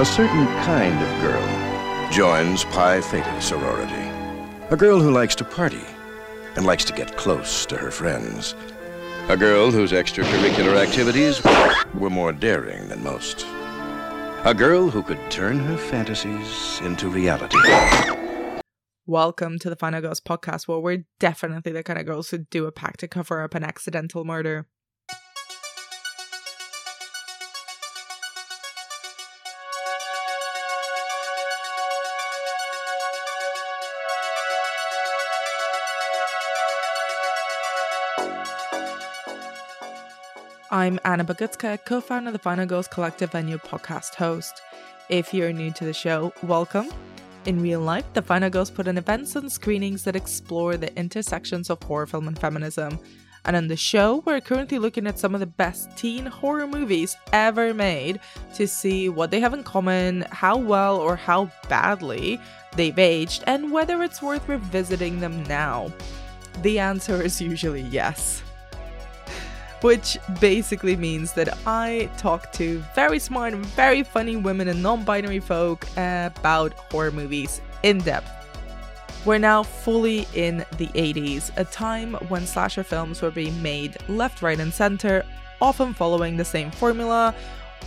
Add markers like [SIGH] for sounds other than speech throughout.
A certain kind of girl joins Pi Theta sorority. A girl who likes to party and likes to get close to her friends. A girl whose extracurricular activities were more daring than most. A girl who could turn her fantasies into reality. Welcome to the Final Girls podcast, where we're definitely the kind of girls who do a pact to cover up an accidental murder. I'm Anna Bogutskaya, co founder of the Final Girls Collective and your podcast host. If you're new to the show, welcome. In real life, the Final Girls put on events and screenings that explore the intersections of horror film and feminism. And on the show, we're currently looking at some of the best teen horror movies ever made to see what they have in common, how well or how badly they've aged, and whether it's worth revisiting them now. The answer is usually yes which basically means that I talk to very smart and very funny women and non binary folk about horror movies in depth. We're now fully in the 80s, a time when slasher films were being made left, right, and center, often following the same formula,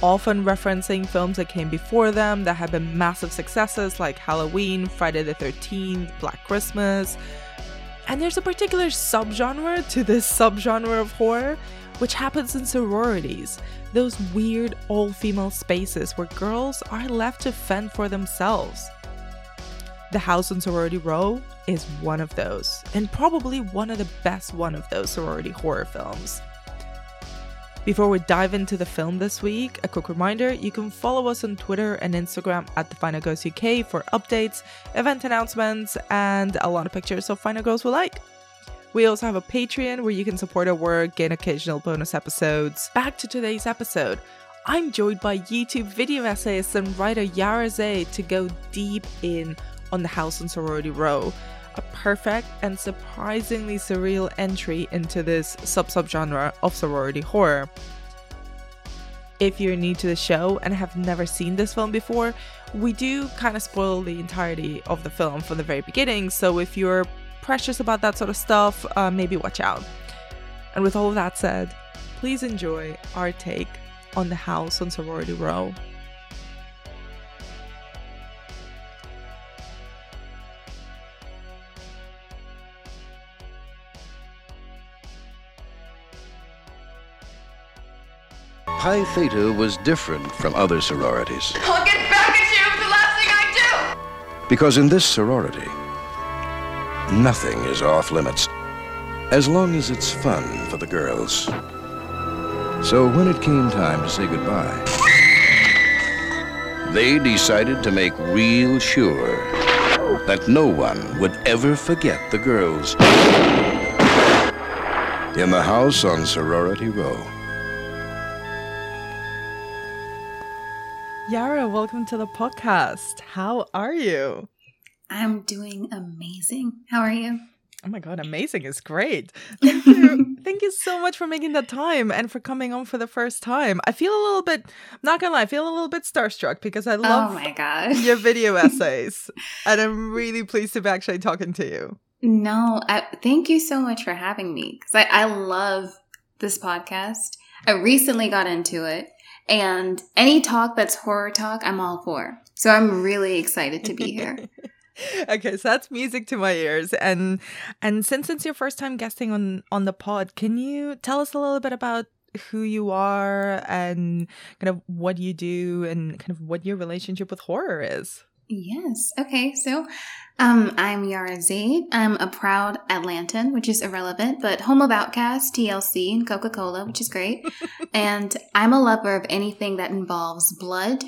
often referencing films that came before them that had been massive successes like Halloween, Friday the 13th, Black Christmas. And there's a particular subgenre to this subgenre of horror which happens in sororities, those weird all female spaces where girls are left to fend for themselves. The House on Sorority Row is one of those, and probably one of the best one of those sorority horror films. Before we dive into the film this week, a quick reminder you can follow us on Twitter and Instagram at the Final Girls UK for updates, event announcements, and a lot of pictures of Final Girls we like. We also have a Patreon where you can support our work, gain occasional bonus episodes. Back to today's episode. I'm joined by YouTube video essayist and writer Yhara Zayd to go deep in on the House on Sorority Row, a perfect and surprisingly surreal entry into this sub subgenre of sorority horror. If you're new to the show and have never seen this film before, we do kind of spoil the entirety of the film from the very beginning, so if you're precious about that sort of stuff, uh, maybe watch out. And with all of that said, please enjoy our take on the house on Sorority Row. Pi Theta was different from other sororities. I'll get back at you for the last thing I do! Because in this sorority, nothing is off limits, as long as it's fun for the girls. So when it came time to say goodbye, they decided to make real sure that no one would ever forget the girls in the house on Sorority Row. Yhara, welcome to the podcast. How are you? I'm doing amazing. How are you? Oh my god, amazing is great. [LAUGHS] Thank you. Thank you so much for making the time and for coming on for the first time. I feel a little bit not gonna lie, I feel a little bit starstruck because I oh love oh my god. your video [LAUGHS] essays. and I'm really pleased to be actually talking to you. No, I, thank you so much for having me. Because I, I love this podcast. I recently got into it. And any talk that's horror talk, I'm all for. So I'm really excited to be here. [LAUGHS] okay, so that's music to my ears. And and since it's your first time guesting on on the pod, can you tell us a little bit about who you are and kind of what you do and kind of what your relationship with horror is? Yes. Okay. So, um, I'm Yhara Zayd. I'm a proud Atlantan, which is irrelevant, but home of OutKast, TLC, and Coca Cola, which is great. [LAUGHS] and I'm a lover of anything that involves blood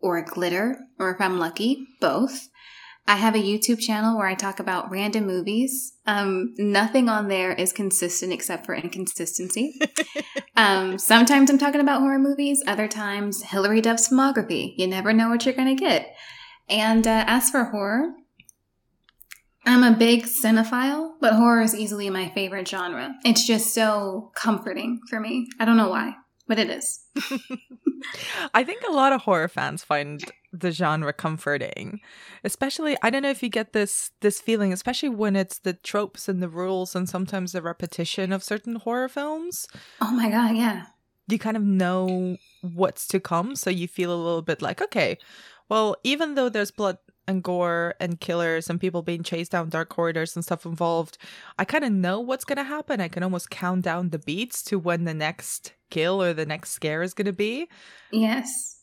or glitter, or if I'm lucky, both. I have a YouTube channel where I talk about random movies. Um, nothing on there is consistent except for inconsistency. [LAUGHS] um, sometimes I'm talking about horror movies, other times Hilary Duff's filmography. You never know what you're going to get. And uh, as for horror, I'm a big cinephile, but horror is easily my favorite genre. It's just so comforting for me. I don't know why, but it is. [LAUGHS] I think a lot of horror fans find the genre comforting especially i don't know if you get this this feeling especially when it's the tropes and the rules and sometimes the repetition of certain horror films Oh my god, yeah. you kind of know what's to come so you feel a little bit like okay well even though there's blood and gore and killers and people being chased down dark corridors and stuff involved i kind of know what's going to happen i can almost count down the beats to when the next kill or the next scare is going to be Yes.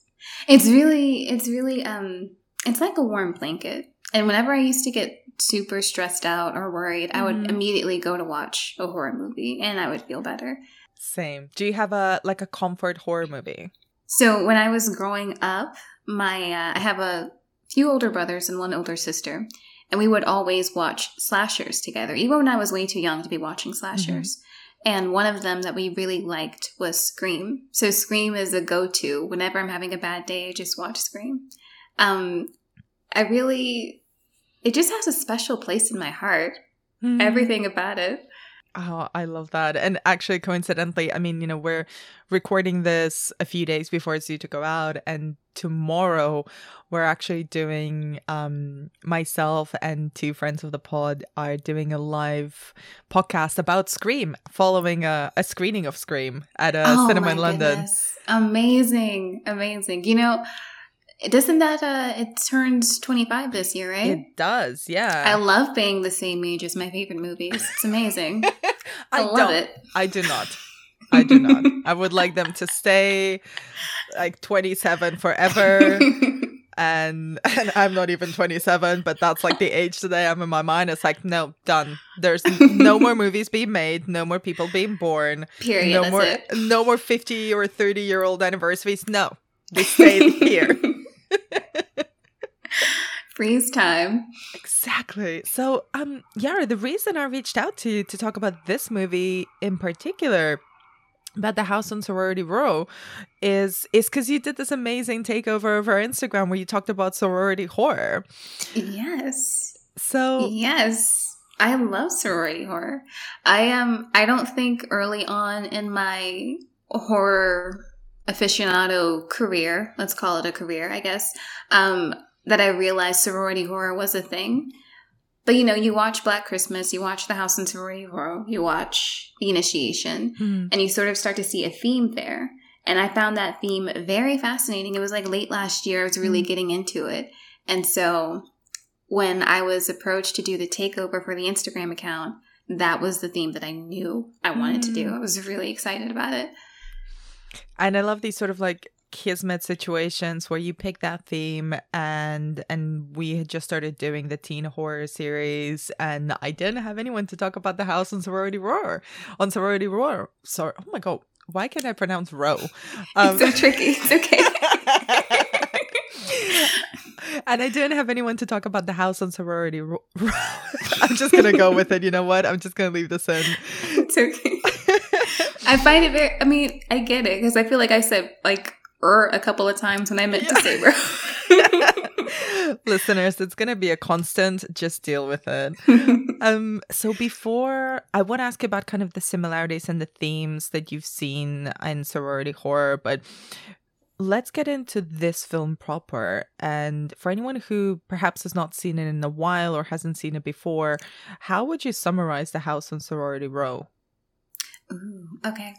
It's really it's really um it's like a warm blanket. And whenever I used to get super stressed out or worried, I would Mhm. immediately go to watch a horror movie and I would feel better. same do you have a like a comfort horror movie So when I was growing up, my uh, I have a few older brothers and one older sister, and we would always watch slashers together, even when I was way too young to be watching slashers. And one of them that we really liked was Scream. So Scream is a go-to whenever I'm having a bad day. I just watch Scream. Um, I really, it just has a special place in my heart. Everything about it. Oh, I love that. And actually, coincidentally, I mean, you know, we're recording this a few days before it's due to go out. And tomorrow, we're actually doing, um, myself and two friends of the pod are doing a live podcast about Scream, following a, a screening of Scream at a Oh cinema in London. goodness. Amazing, amazing. You know, doesn't that uh it turns 25 this year, right? It does, yeah. I love being the same age as my favorite movies. It's amazing. [LAUGHS] I, love don't. it. I do not. I do not. I would like them to stay like 27 forever. [LAUGHS] and and I'm not even 27, but that's like the age today I'm in my mind. It's like no, done. There's no [LAUGHS] more movies being made, no more people being born, Period. no more it. no more 50 or 30 year old anniversaries. No, we stayed here. [LAUGHS] Freeze time. Exactly. So, um, Yhara, the reason I reached out to you to talk about this movie in particular, about the house on Sorority Row, is is because you did this amazing takeover of our Instagram where you talked about sorority horror. Yes. So, Yes. I love sorority horror. I am I don't think early on in my horror aficionado career, let's call it a career, I guess, um, that I realized sorority horror was a thing. But you know, you watch Black Christmas, you watch The House in Sorority Horror, you watch The Initiation, hmm, and you sort of start to see a theme there. And I found that theme very fascinating. It was like late last year, I was really Mm. getting into it. And so when I was approached to do the takeover for the Instagram account, that was the theme that I knew I wanted to do. Mm. I was really excited about it. And I love these sort of like kismet situations where you pick that theme and and we had just started doing the teen horror series and I didn't have anyone to talk about the house on sorority roar on sorority roar sorry oh my god why can't I pronounce row Um, [LAUGHS] it's so tricky. It's okay. [LAUGHS] and I didn't have anyone to talk about the house on sorority ro- row [LAUGHS] I'm just gonna go with it you know what I'm just gonna leave this in it's okay. [LAUGHS] I find it very, I mean, I get it because I feel like I said like er a couple of times when I meant to say bro. [LAUGHS] Listeners, it's going to be a constant. Just deal with it. [LAUGHS] Um, so before I want to ask you about kind of the similarities and the themes that you've seen in sorority horror, but let's get into this film proper. And for anyone who perhaps has not seen it in a while or hasn't seen it before, how would you summarize the house on sorority row? Ooh, okay.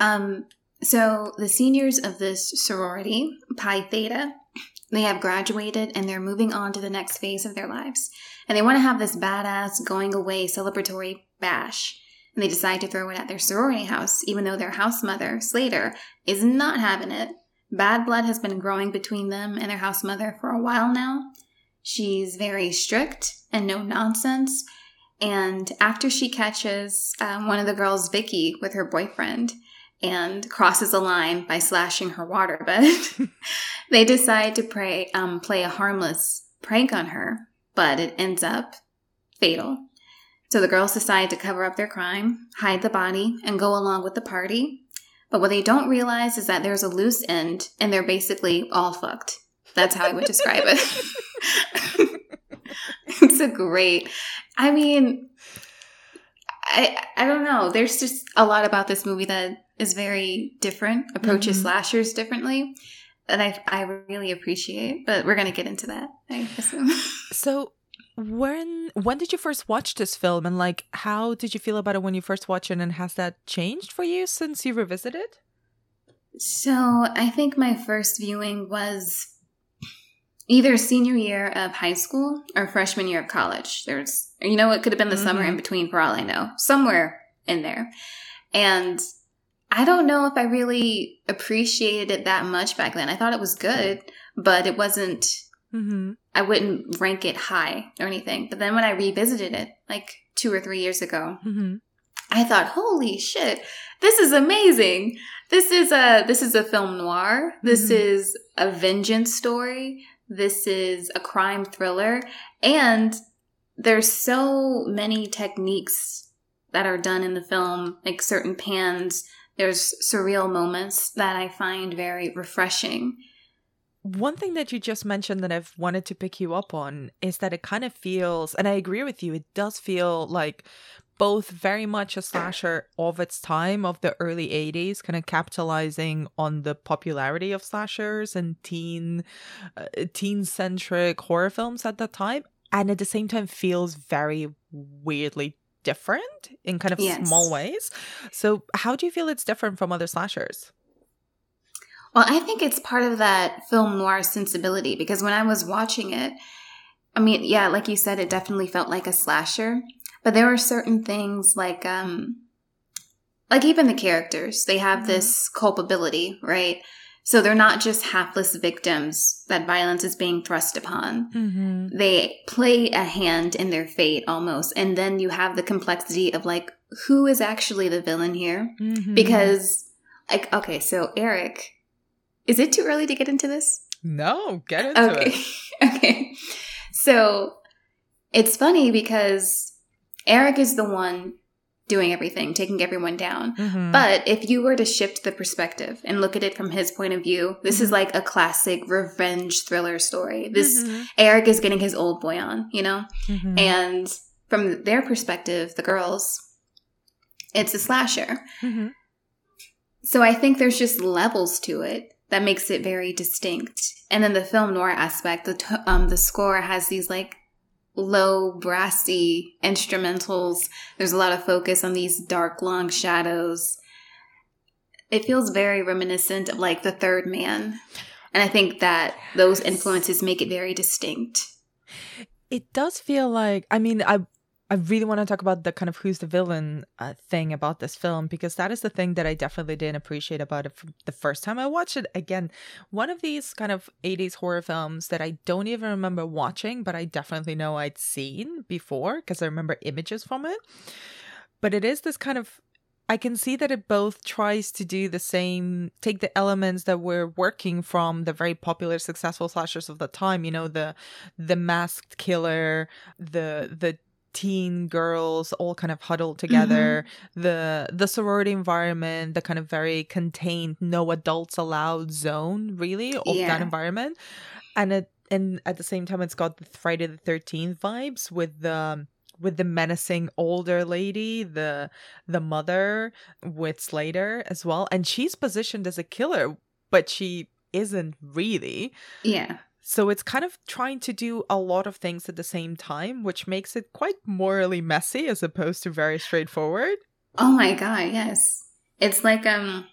Um, so the seniors of this sorority, Pi Theta, they have graduated and they're moving on to the next phase of their lives. And they want to have this badass going away celebratory bash. And they decide to throw it at their sorority house, even though their house mother, Slater, is not having it. Bad blood has been growing between them and their house mother for a while now. She's very strict and no nonsense. And after she catches um, one of the girls, Vicky, with her boyfriend and crosses a line by slashing her waterbed, [LAUGHS] they decide to pray, um, play a harmless prank on her, but it ends up fatal. So the girls decide to cover up their crime, hide the body, and go along with the party. But what they don't realize is that there's a loose end and they're basically all fucked. That's how I would describe it. [LAUGHS] [LAUGHS] [LAUGHS] it's a great. I mean, I I don't know. There's just a lot about this movie that is very different. Approaches Mhm. slashers differently. that I I really appreciate. But we're gonna get into that. I assume. [LAUGHS] So when when did you first watch this film and like how did you feel about it when you first watched it and has that changed for you since you revisited? So I think my first viewing was either senior year of high school or freshman year of college. There's, you know, it could have been the summer in between for all I know, somewhere in there. And I don't know if I really appreciated it that much back then. I thought it was good, but it wasn't, Mm-hmm. I wouldn't rank it high or anything. But then when I revisited it, like two or three years ago, Mm-hmm. I thought, holy shit, this is amazing. This is a this is a film noir. This Mhm. is a vengeance story. This is a crime thriller. And there's so many techniques that are done in the film, like certain pans. There's surreal moments that I find very refreshing. One thing that you just mentioned that I've wanted to pick you up on is that it kind of feels, and I agree with you, it does feel like both very much a slasher of its time of the early 80s kind of capitalizing on the popularity of slashers and teen uh, teen centric horror films at that time and at the same time feels very weirdly different in kind of Yes. small ways. So how do you feel it's different from other slashers? Well, I think it's part of that film noir sensibility because when I was watching it, I mean, yeah, like you said, it definitely felt like a slasher, but there were certain things like, um, like even the characters, they have Mhm. this culpability, right? So they're not just hapless victims that violence is being thrust upon. mm-hmm. They play a hand in their fate almost. And then you have the complexity of like, who is actually the villain here? Mm-hmm. Because, like, okay, so Eric, is it too early to get into this? no get into Okay. it [LAUGHS] okay. So it's funny because Eric is the one doing everything, taking everyone down. Mhm. But if you were to shift the perspective and look at it from his point of view, this is like a classic revenge thriller story. This Mhm. Eric is getting his old boy on, you know? Mhm. And from their perspective, the girls, it's a slasher. Mhm. So I think there's just levels to it that makes it very distinct. And then the film noir aspect, the t- um the score has these like low brassy instrumentals. There's a lot of focus on these dark long shadows. It feels very reminiscent of like The Third Man. And I think that those influences make it very distinct. It does feel like I mean I I really want to talk about the kind of who's the villain uh, thing about this film because that is the thing that I definitely didn't appreciate about it the first time I watched it. Again, one of these kind of 80s horror films that I don't even remember watching, but I definitely know I'd seen before because I remember images from it. But it is this kind of I can see that it both tries to do the same, take the elements that were working from the very popular, successful slashers of the time. You know, the the masked killer, the the teen girls all kind of huddled together. Mm-hmm. The the sorority environment the kind of very contained no adults allowed zone really of that environment. And it and at the same time it's got the friday the 13th vibes with the with the menacing older lady the the mother with slater as well. And she's positioned as a killer but she isn't really. Yeah. So it's kind of trying to do a lot of things at the same time, which makes it quite morally messy as opposed to very straightforward. Oh my god, yes. It's like um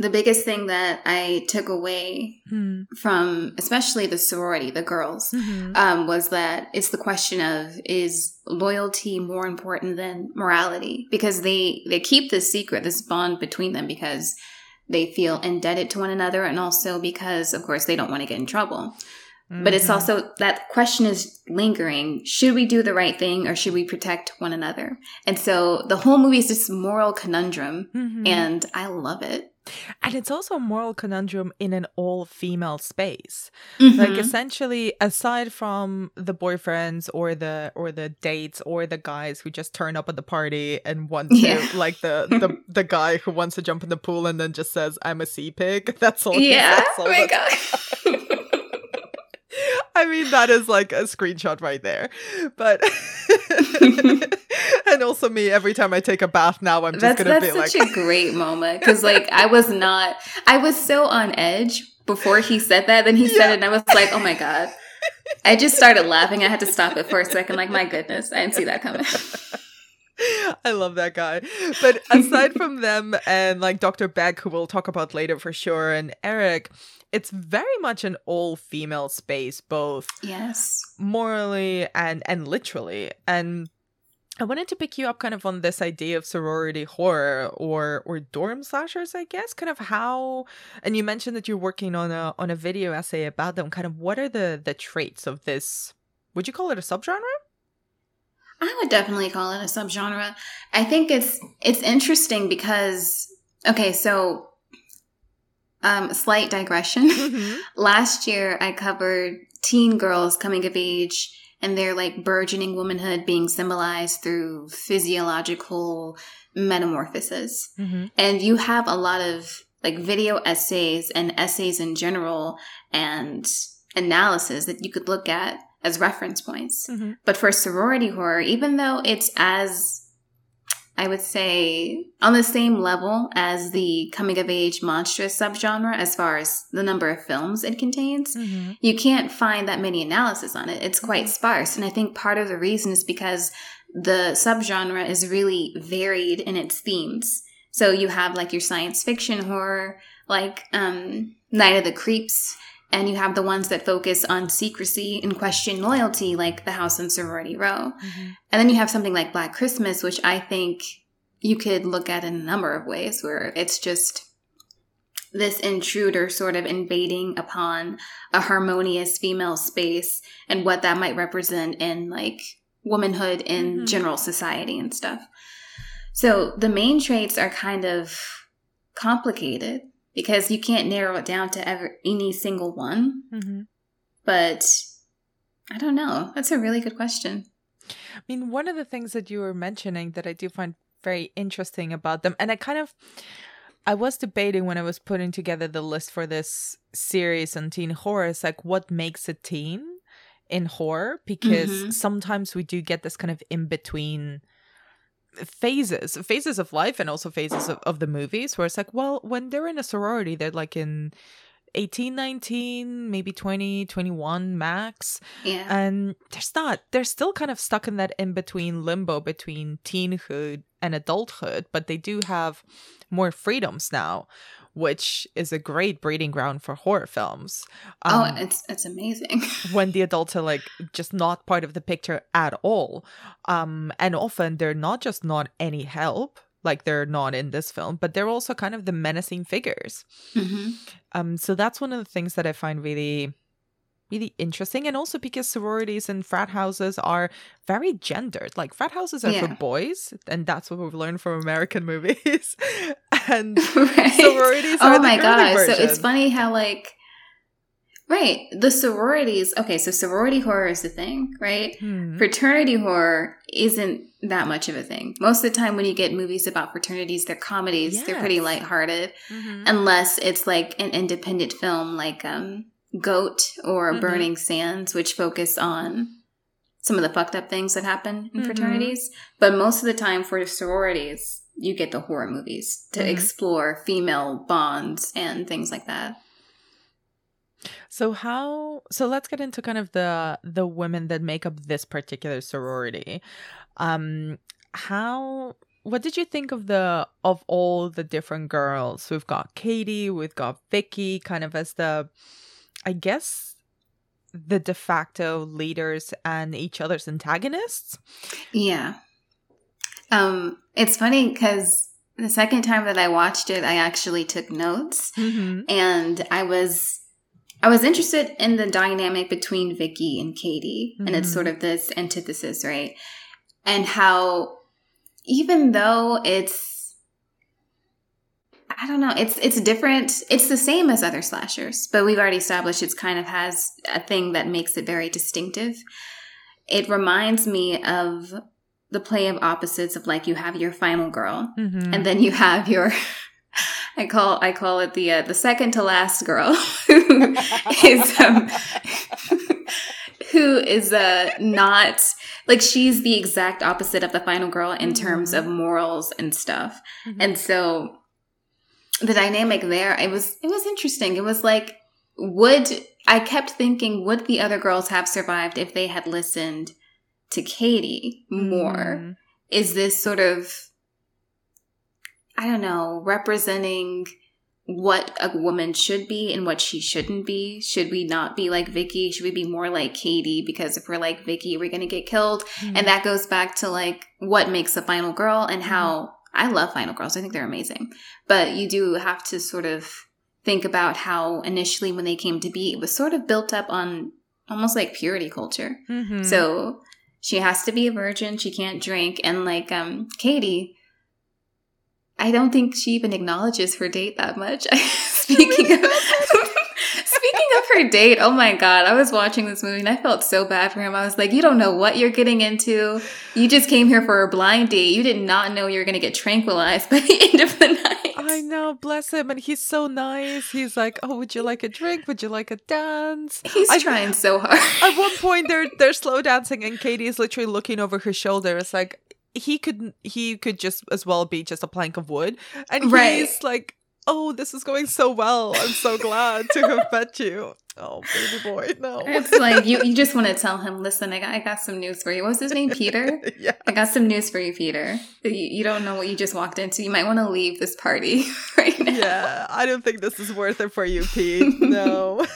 the biggest thing that I took away Hmm. from especially the sorority, the girls, Mhm. um, was that it's the question of is loyalty more important than morality? Because they they keep this secret, this bond between them because they feel indebted to one another and also because of course they don't want to get in trouble. But it's Mhm. also that question is lingering. Should we do the right thing or should we protect one another? And so the whole movie is this moral conundrum Mhm. and I love it. And it's also a moral conundrum in an all female space. Like Mhm. essentially, aside from the boyfriends or the or the dates or the guys who just turn up at the party and want to Yeah. like the, the [LAUGHS] the guy who wants to jump in the pool and then just says, I'm a sea pig. [LAUGHS] That's all yeah. all Oh my god. [LAUGHS] I mean, that is like a screenshot right there. But [LAUGHS] and also me every time I take a bath now, I'm just that's gonna that's be like, such a great moment because like I was not I was so on edge before he said that. Then he said it, and I was like, oh my god. I just started laughing. I had to stop it for a second. Like, my goodness, I didn't see that coming. [LAUGHS] I love that guy. But aside from them and like Dr. Beck, who we'll talk about later for sure, and Eric, it's very much an all female space, both Yes. morally and and literally. And I wanted to pick you up kind of on this idea of sorority horror or or dorm slashers, I guess. Kind of how and you mentioned that you're working on a on a video essay about them. Kind of what are the the traits of this would you call it a subgenre? I would definitely call it a subgenre. I think it's it's interesting because okay, so um slight digression. [LAUGHS] Mhm. Last year I covered teen girls coming of age and their like burgeoning womanhood being symbolized through physiological metamorphosis. Mhm. And you have a lot of like video essays and essays in general and analysis that you could look at as reference points. Mhm. But for sorority horror, even though it's as I would say on the same level as the coming of age monstrous subgenre as far as the number of films it contains, Mhm. you can't find that many analysis on it. It's quite sparse. And I think part of the reason is because the subgenre is really varied in its themes. So you have like your science fiction horror, like um, Night of the Creeps, and you have the ones that focus on secrecy and question loyalty, like The House on Sorority Row. Mhm. And then you have something like Black Christmas, which I think you could look at in a number of ways, where it's just this intruder sort of invading upon a harmonious female space and what that might represent in like womanhood in Mhm. general society and stuff. So the main traits are kind of complicated because you can't narrow it down to ever any single one. Mhm. But I don't know. That's a really good question. I mean, one of the things that you were mentioning that I do find very interesting about them, and I kind of, I was debating when I was putting together the list for this series on teen horror, is like what makes a teen in horror? Because Mhm. sometimes we do get this kind of in between phases, phases of life, and also phases of, of the movies, where it's like, well, when they're in a sorority, they're like in 18, 19, maybe 20, 21 max Yeah. and there's not they're still kind of stuck in that in between limbo between teenhood and adulthood but they do have more freedoms now which is a great breeding ground for horror films oh, Um, it's it's amazing. [LAUGHS] when the adults are like just not part of the picture at all um and often they're not just not any help like they're not in this film but they're also kind of the menacing figures hmm um, so that's one of the things that I find really, really interesting, and also because sororities and frat houses are very gendered. Like frat houses are for boys, and that's what we've learned from American [LAUGHS] movies. And [LAUGHS] right. sororities are oh my gosh so it's funny how like right the sororities okay so sorority horror is the thing right Hmm. fraternity horror isn't that much of a thing most of the time when you get movies about fraternities they're comedies they're pretty Yes. lighthearted Mhm. unless it's like an independent film like um goat or Mhm. burning sands which focus on some of the fucked up things that happen in Mhm. fraternities but most of the time for sororities you get the horror movies to Mhm. explore female bonds and things like that So how? So let's get into kind of the the women that make up this particular sorority. Um, how? What did you think of the of all the different girls? We've got Katie, we've got Vicky, kind of as the, I guess, the de facto leaders and each other's antagonists. Yeah. Um, it's funny because the second time that I watched it, I actually took notes, Mm-hmm. and I was I was interested in the dynamic between Vicky and Katie, and it's sort of this antithesis, right? And how even though it's I don't know, it's it's different. It's the same as other slashers, but we've already established it's kind of has a thing that makes it very distinctive. It reminds me of the play of opposites of like you have your final girl Mm-hmm. and then you have your [LAUGHS] I call I call it the uh, the second to last girl [LAUGHS] who is um, [LAUGHS] who is uh not like she's the exact opposite of the final girl in terms of morals and stuff. Mhm. And so the dynamic there it was it was interesting. It was like would I kept thinking, would the other girls have survived if they had listened to Katie more? Mm. Is this sort of, I don't know, representing what a woman should be and what she shouldn't be? Should we not be like Vicky? Should we be more like Katie? Because if we're like Vicky, we're going to get killed. Mm. And that goes back to like what makes a final girl and how I love final girls. I think they're amazing. But you do have to sort of think about how initially when they came to be, it was sort of built up on almost like purity culture. Mhm. So she has to be a virgin, she can't drink. And like um Katie, I don't think she even acknowledges her date that much. [LAUGHS] speaking of [LAUGHS] speaking of her date, oh my god, I was watching this movie and I felt so bad for him. I was like, you don't know what you're getting into. You just came here for a blind date. You did not know you were gonna get tranquilized by the end of the [LAUGHS] night. I know, bless him, and he's so nice. He's like, "Oh, would you like a drink? Would you like a dance?" He's I- trying so hard. At one [LAUGHS] point, they're they're slow dancing, and Katie is literally looking over her shoulder. It's like he could he could just as well be just a plank of wood, and Right. he's like, "Oh, this is going so well. I'm so glad to have [LAUGHS] met you." Oh, baby boy, no. It's like you, you just want to tell him, listen, I got, I got some news for you. What was his name? Peter? [LAUGHS] yeah. I got some news for you, Peter. You, you don't know what you just walked into. You might want to leave this party [LAUGHS] right now. Yeah, I don't think this is worth it for you, Pete. No.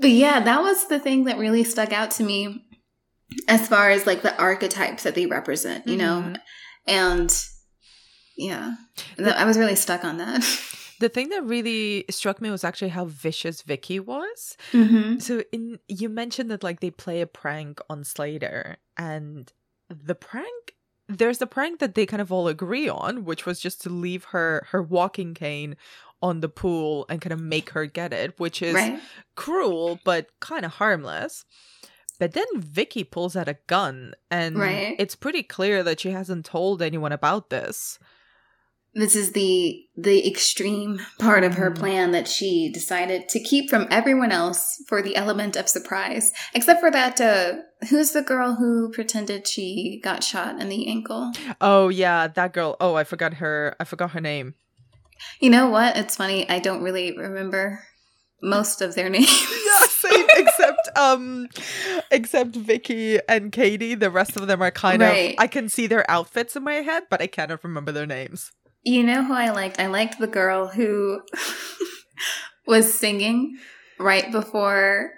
But yeah, that was the thing that really stuck out to me as far as like the archetypes that they represent, you know? Mhm. And yeah, Th- I was really stuck on that. [LAUGHS] the thing that really struck me was actually how vicious Vicky was. Mm-hmm. So in you mentioned that like they play a prank on Slater and the prank there's the prank that they kind of all agree on, which was just to leave her her walking cane on the pool and kind of make her get it, which is Right? cruel but kind of harmless. But then Vicky pulls out a gun and Right. it's pretty clear that she hasn't told anyone about this. This is the the extreme part of her Mhm. plan that she decided to keep from everyone else for the element of surprise. Except for that uh who's the girl who pretended she got shot in the ankle? Oh yeah, that girl. Oh, I forgot her I forgot her name. You know what? It's funny. I don't really remember most of their [LAUGHS] names. yeah, same. Except um, except Vicky and Katie. The rest of them are kind Right. of. I can see their outfits in my head, but I cannot remember their names. You know who I liked? I liked the girl who [LAUGHS] was singing right before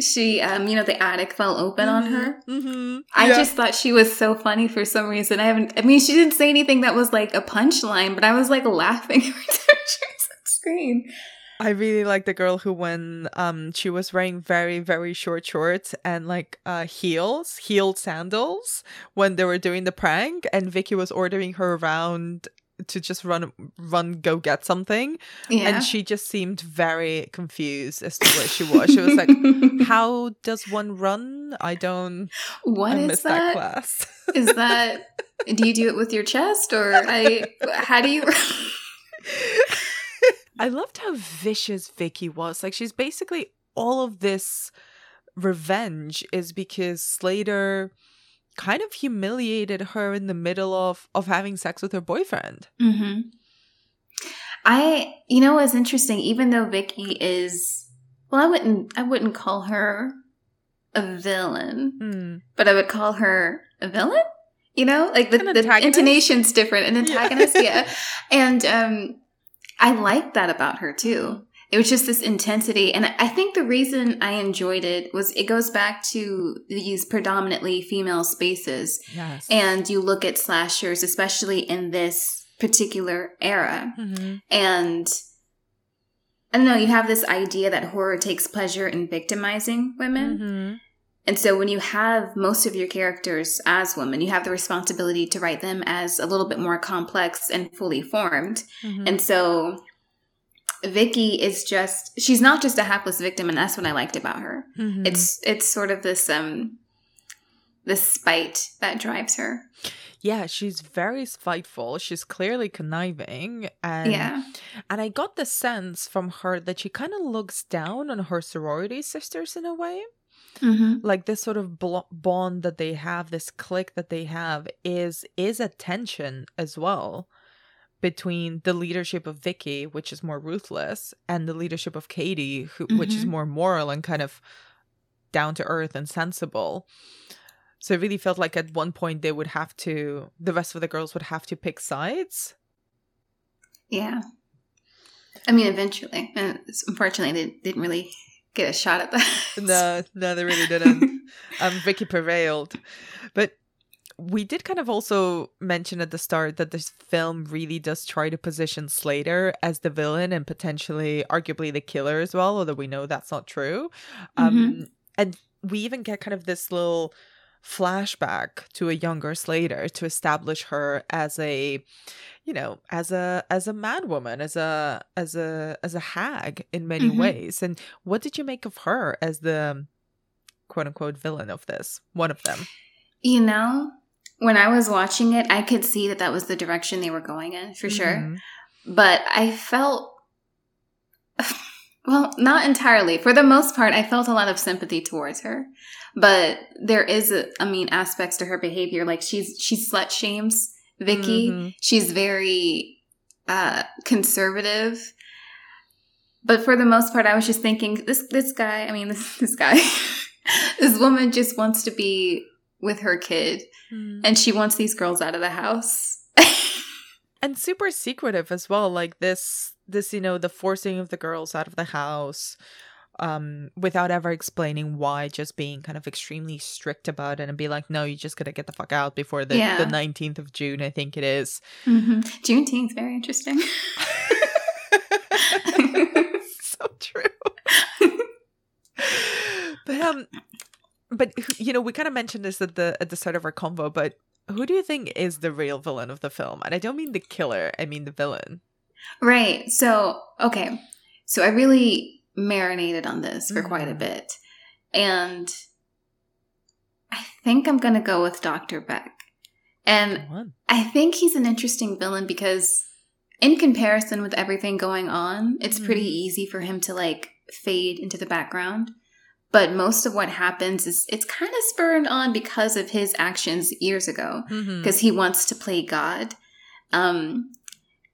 she, um, you know, the attic fell open on her. Mm-hmm. I just thought she was so funny for some reason. I haven't. I mean, she didn't say anything that was like a punchline, but I was like laughing [LAUGHS] every time she was on screen. I really like the girl who when um she was wearing very very short shorts and like uh heels, heeled sandals when they were doing the prank and Vicky was ordering her around to just run run go get something Yeah, and she just seemed very confused as to where she was. She was like [LAUGHS] how does one run? I don't "What I is that, that? class. Is [LAUGHS] that? Do you do it with your chest, or I? How do you?" [LAUGHS] I loved how vicious Vicky was. Like she's basically all of this revenge is because Slater kind of humiliated her in the middle of of having sex with her boyfriend. Mm-hmm. I, you know, what's interesting. Even though Vicky is, well, I wouldn't, I wouldn't call her a villain, Hmm. but I would call her a villain. You know, like the, the intonation's different. An [LAUGHS] antagonist, yeah. And um, I like that about her too. It was just this intensity, and I think the reason I enjoyed it was it goes back to these predominantly female spaces Yes. and you look at slashers, especially in this particular era, Mhm. and I don't know, you have this idea that horror takes pleasure in victimizing women. Mhm. And so when you have most of your characters as women, you have the responsibility to write them as a little bit more complex and fully formed. Mhm. And so Vicky is just she's not just a hapless victim and that's what I liked about her. Mhm. It's it's sort of this um this spite that drives her. yeah, she's very spiteful. She's clearly conniving, and yeah. and I got the sense from her that she kind of looks down on her sorority sisters in a way. Mm-hmm. like this sort of blo- bond that they have this click that they have is is a tension as well between the leadership of Vicky, which is more ruthless, and the leadership of Katie, who which is Mhm. more moral and kind of down to earth and sensible. So it really felt like at one point they would have to the rest of the girls would have to pick sides. Yeah. I mean, eventually. Uh, Unfortunately, they didn't really get a shot at that. No, no, they really didn't. [LAUGHS] um, Vicky prevailed, but we did kind of also mention at the start that this film really does try to position Slater as the villain and potentially, arguably, the killer as well. Although we know that's not true. Um, and we even get kind of this little flashback to a younger Slater to establish her as a you know as a as a madwoman as a as a as a hag in many Mhm. ways and what did you make of her as the quote unquote villain of this one of them You know, when I was watching it, I could see that that was the direction they were going in for sure. Mhm. But I felt, [LAUGHS] well, not entirely. For the most part, I felt a lot of sympathy towards her. But there is, a, I mean, aspects to her behavior. Like she's she slut shames Vicky. Mhm. She's very uh, conservative. But for the most part, I was just thinking this this guy. I mean, [LAUGHS] this this guy, [LAUGHS] this woman just wants to be with her kid, Mm. and she wants these girls out of the house. [LAUGHS] and super secretive as well like this this you know the forcing of the girls out of the house um without ever explaining why just being kind of extremely strict about it and be like no you just gotta get the fuck out before the, Yeah. the 19th of june i think it is mm-hmm. Juneteenth, very interesting. [LAUGHS] [LAUGHS] so true but um but you know we kind of mentioned this at the at the start of our convo but who do you think is the real villain of the film and i don't mean the killer i mean the villain Right. So, okay. So I really marinated on this for quite a bit. And I think I'm going to go with Dr. Beck. And I think he's an interesting villain because, in comparison with everything going on, it's pretty Mhm. easy for him to like fade into the background. But most of what happens is it's kind of spurred on because of his actions years ago because he wants to play God. Um,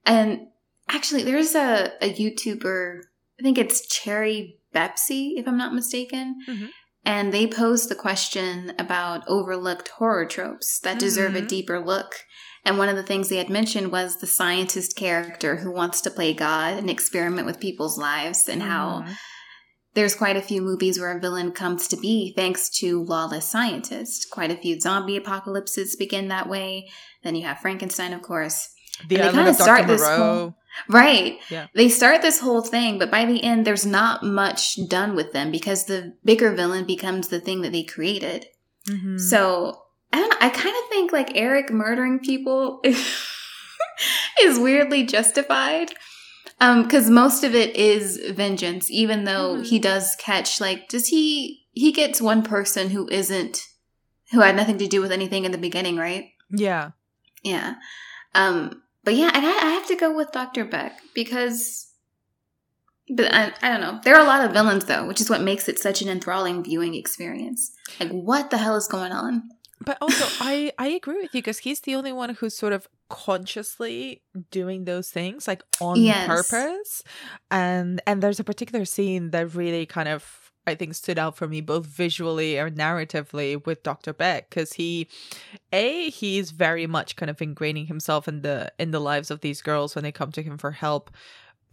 and actually, there's a, a YouTuber, I think it's Cherry Bepsy, if I'm not mistaken. Mhm. And they posed the question about overlooked horror tropes that deserve a Mhm. deeper look. And one of the things they had mentioned was the scientist character who wants to play God and experiment with people's lives, and how Mhm. There's quite a few movies where a villain comes to be thanks to lawless scientists. Quite a few zombie apocalypses begin that way. Then you have Frankenstein, of course. The And they kinda of Dr. start this Moreau. whole- Right. Yeah. They start this whole thing, but by the end, there's not much done with them because the bigger villain becomes the thing that they created. Mhm. So I don't know. I kind of think like Eric murdering people [LAUGHS] is weirdly justified. Um, because most of it is vengeance, even though Mhm. he does catch like does he he gets one person who isn't who had nothing to do with anything in the beginning, right? yeah. Yeah. Um, but yeah, and I, I have to go with Dr. Beck because but I, I don't know. There are a lot of villains though, which is what makes it such an enthralling viewing experience. Like what the hell is going on? But also, I I agree with you because he's the only one who's sort of consciously doing those things, like on Yes. purpose. And and there's a particular scene that really kind of I think stood out for me both visually or narratively with Dr. Beck because he a he's very much kind of ingraining himself in the in the lives of these girls when they come to him for help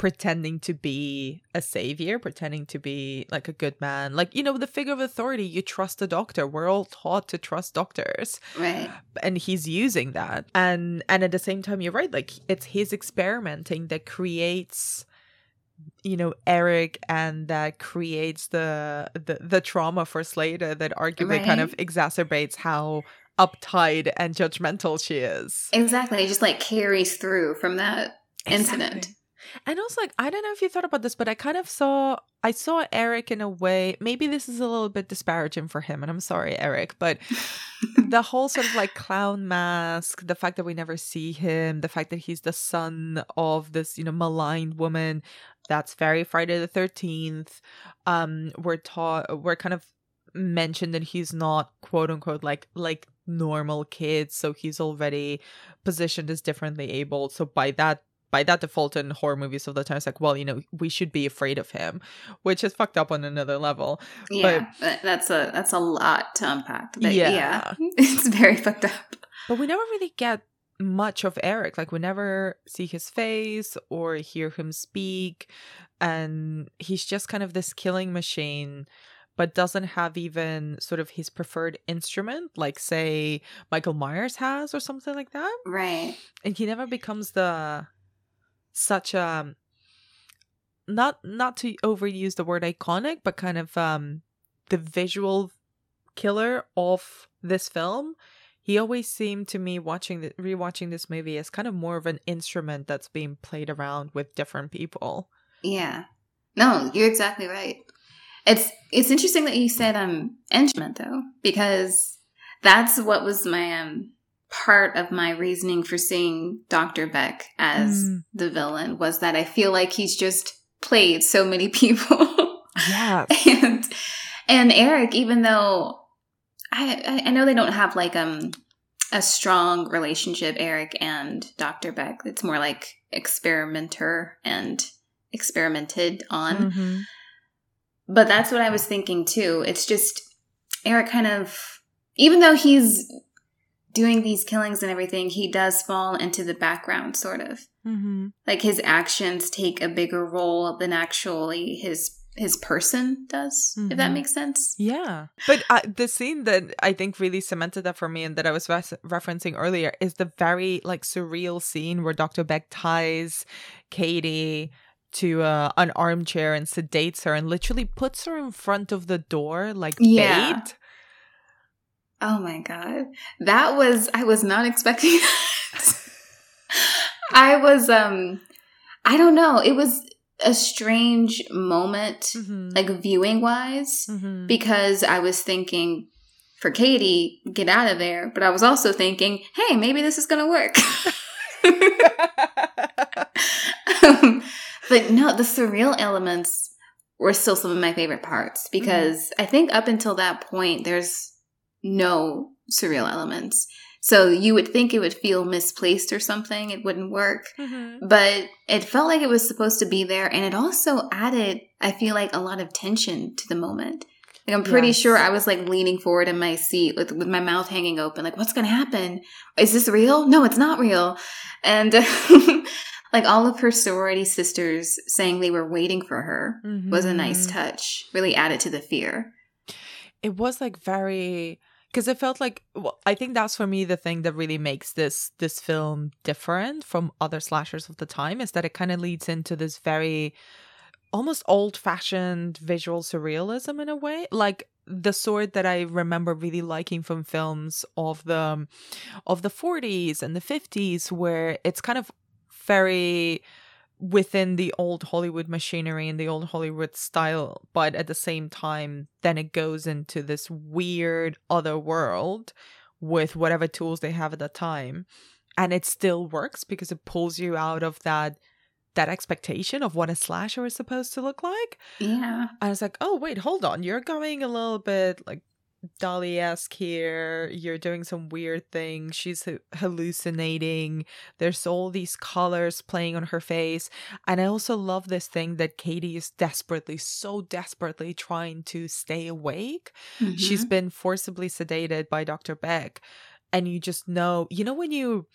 pretending to be a savior pretending to be like a good man. Like you know the figure of authority you trust a doctor. We're all taught to trust doctors. Right. and he's using that. And and at the same time you're right like it's his experimenting that creates you know eric and that creates the the, the trauma for slater that arguably kind of exacerbates how uptight and judgmental she is. Exactly. It just like carries through from that incident. And also, like, I don't know if you thought about this, but I kind of saw, I saw Eric in a way. Maybe this is a little bit disparaging for him, and I'm sorry, Eric, but [LAUGHS] the whole sort of like clown mask, the fact that we never see him, the fact that he's the son of this, you know, maligned woman, that's very Friday the Thirteenth. Um, we're taught, we're kind of mentioned that he's not quote unquote like like normal kids so he's already positioned as differently able. So by that by that default in horror movies of the time, it's like, well, you know, we should be afraid of him, which is fucked up on another level. Yeah, but, that's a that's a lot to unpack. But Yeah. yeah, [LAUGHS] it's very fucked up. But we never really get much of Eric. Like we never see his face or hear him speak. And he's just kind of this killing machine, but doesn't have even sort of his preferred instrument, like say Michael Myers has or something like that. Right. And he never becomes the such a not not to overuse the word iconic, but kind of um the visual killer of this film he always seemed to me watching the rewatching this movie as kind of more of an instrument that's being played around with different people. Yeah. No, you're exactly right. It's it's interesting that you said um instrument though, because that's what was my um part of my reasoning for seeing Dr. Beck as Mm. the villain was that I feel like he's just played so many [LAUGHS] people. Yeah. and and Eric, even though I I- know they don't have like um a strong relationship, Eric and Dr. Beck. It's more like experimenter and experimented on. Mhm. But that's what I was thinking too. It's just Eric kind of even though he's doing these killings and everything, he does fall into the background sort of. Mhm. Like his actions take a bigger role than actually his his person does, if that Mhm. makes sense. Yeah. But uh, the scene that I think really cemented that for me and that I was res- referencing earlier is the very like surreal scene where Dr. Beck ties Katie to uh, an armchair and sedates her and literally puts her in front of the door like Yeah. bait. Oh my god. That was I was not expecting [LAUGHS] that. I was um I don't know, it was a strange moment Mhm. like viewing wise Mhm. because I was thinking for Katie, get out of there, but I was also thinking, hey, maybe this is going to work. Um, [LAUGHS] [LAUGHS] but no, the surreal elements were still some of my favorite parts because I think up until that point, there's no surreal elements. So you would think it would feel misplaced or something, it wouldn't work. Mhm. But it felt like it was supposed to be there. And it also added, I feel like, a lot of tension to the moment. Like, I'm pretty Yes. sure I was like leaning forward in my seat with, with my mouth hanging open. Like, what's going to happen? Is this real? No, it's not real. And [LAUGHS] like all of her sorority sisters saying they were waiting for her was a nice Mhm. touch. Really added to the fear. it was like very because it felt like well, I think that's for me the thing that really makes this this film different from other slashers of the time is that it kind of leads into this very almost old fashioned visual surrealism in a way. Like the sort that I remember really liking from films of the of the 40s and the 50s where it's kind of very within the old Hollywood machinery and the old Hollywood style, but at the same time, then it goes into this weird other world with whatever tools they have at the time. And it still works because it pulls you out of that that expectation of what a slasher is supposed to look like. Yeah. I was like, oh wait, hold on. You're going a little bit like Dalí esque here. You're doing some weird things. She's hallucinating. There's all these colors playing on her face. And I also love this thing that Katie is desperately, so desperately trying to stay awake. She's Mhm. been forcibly sedated by Dr. Beck. And you just know, you know, when you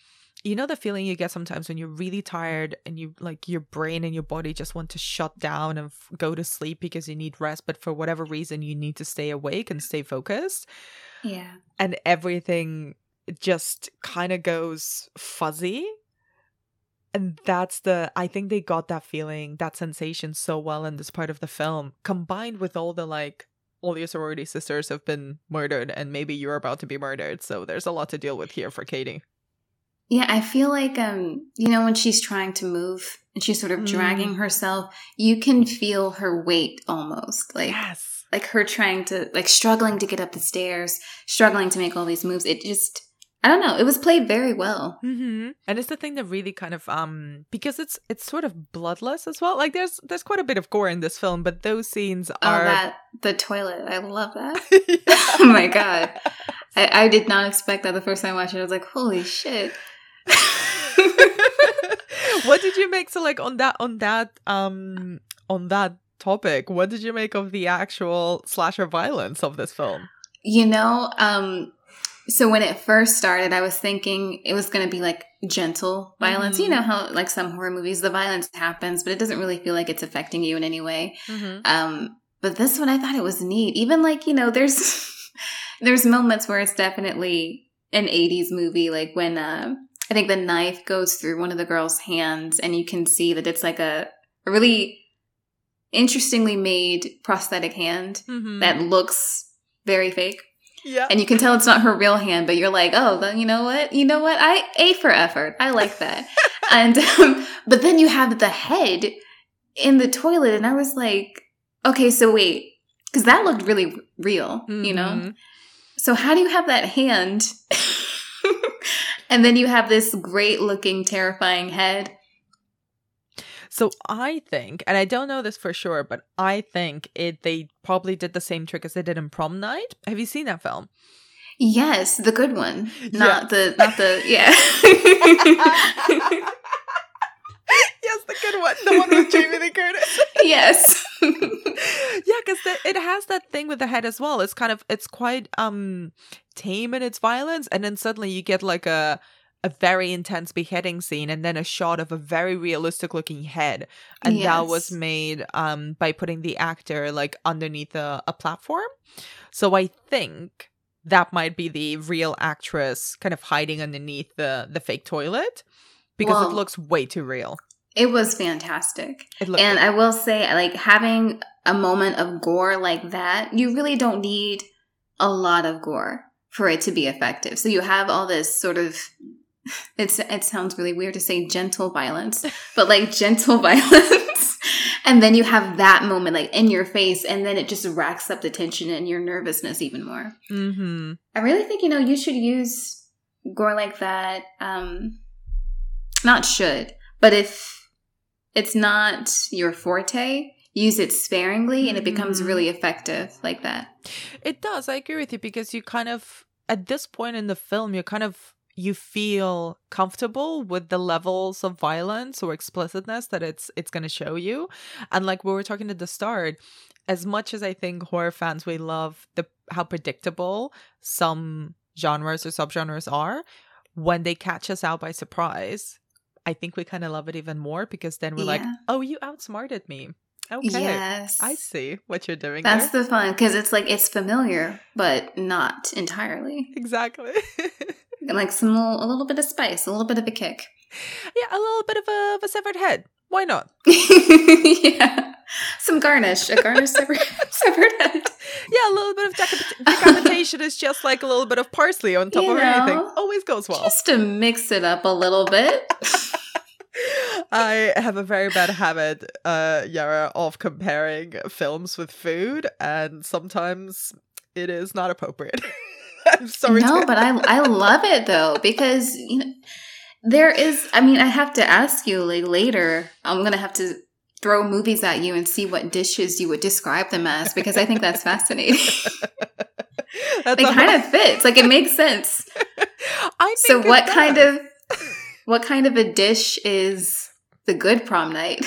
you know the feeling you get sometimes when you're really tired and you like your brain and your body just want to shut down and f- go to sleep because you need rest but for whatever reason you need to stay awake and stay focused. Yeah. and everything just kind of goes fuzzy. And that's the i think they got that feeling that sensation so well in this part of the film combined with all the like all your sorority sisters have been murdered and maybe you're about to be murdered so there's a lot to deal with here for katie Yeah, I feel like um, you know, when she's trying to move and she's sort of dragging Mm. herself, you can feel her weight almost. Like yes like her trying to like struggling to get up the stairs, struggling to make all these moves. It just I don't know, it was played very well. Mm-hmm. And it's the thing that really kind of um because it's it's sort of bloodless as well. Like there's there's quite a bit of gore in this film, but those scenes Oh, are that the toilet. I love that. [LAUGHS] [LAUGHS] Oh my god. I, I did not expect that the first time I watched it. I was like, holy shit. [LAUGHS] what did you make so like on that on that um on that topic what did you make of the actual slasher violence of this film You know, um, so when it first started, I was thinking it was going to be like gentle violence. You Mhm. know how like some horror movies, the violence happens, but it doesn't really feel like it's affecting you in any way. Um, but this one, I thought it was neat. Even like you know, there's [LAUGHS] there's moments where it's definitely an '80s movie, like when uh, I think the knife goes through one of the girl's hands, and you can see that it's like a, a really interestingly made prosthetic hand Mhm. that looks very fake. Yeah. And you can tell it's not her real hand but you're like oh you know what? You know what? I a for effort. I like that. [LAUGHS] And um, but then you have the head in the toilet and i was like okay so wait because that looked really real you know? Mhm. so how do you have that hand [LAUGHS] and then you have this great looking terrifying head So I think, and I don't know this for sure, but I think it they probably did the same trick as they did in Prom Night. Have you seen that film? yes the good one not the not the yeah [LAUGHS] [LAUGHS] the good one, the one with Jamie Lee Curtis. [LAUGHS] yes [LAUGHS] yeah, because it has that thing with the head as well. It's kind of it's quite um tame in its violence, and then suddenly you get like a a very intense beheading scene, and then a shot of a very realistic looking head, and that was made um by putting the actor like underneath a, a platform. So I think that might be the real actress kind of hiding underneath the the fake toilet because Well- it looks way too real. It was fantastic It looked And I will say, like having a moment of gore like that, you really don't need a lot of gore for it to be effective. So you have all this sort of [LAUGHS] it's it sounds really weird to say gentle violence, [LAUGHS] but like gentle [LAUGHS] violence. and then you have that moment like in your face and then it just racks up the tension and your nervousness even more. mm-hmm. I really think you know you should use gore like that. Um, not should, but if it's not your forte, use it sparingly, and it becomes Mhm. really effective like that. It does. I agree with you because you kind of at this point in the film you're kind of you feel comfortable with the levels of violence or explicitness that it's it's going to show you. And like we were talking at the start, as much as I think horror fans we love the how predictable some genres or subgenres are, when they catch us out by surprise, I think we kind of love it even more because then we're like, "Oh, you outsmarted me." Okay. Yes, I see what you're doing That's there. the fun because it's like it's familiar, but not entirely. exactly. [LAUGHS] Like some little, a little bit of spice, a little bit of a kick. Yeah, a little bit of a, of a severed head. Why not? [LAUGHS] yeah, [LAUGHS] some garnish, a garnish [LAUGHS] [LAUGHS] severed head. Yeah, a little bit of decap- decapitation is just like a little bit of parsley on top You of anything. Always goes well. Just to mix it up a little bit. I have a very bad habit, uh, Yhara, of comparing films with food, and sometimes it is not appropriate. I'm sorry. no, but I I love it though because you know there is. I mean, I have to ask you like later. I'm gonna have to throw movies at you and see what dishes you would describe them as because I think that's fascinating. [LAUGHS] That's it kind of fits. Like it makes sense. [LAUGHS] I So what kind of what kind of a dish is the good prom night?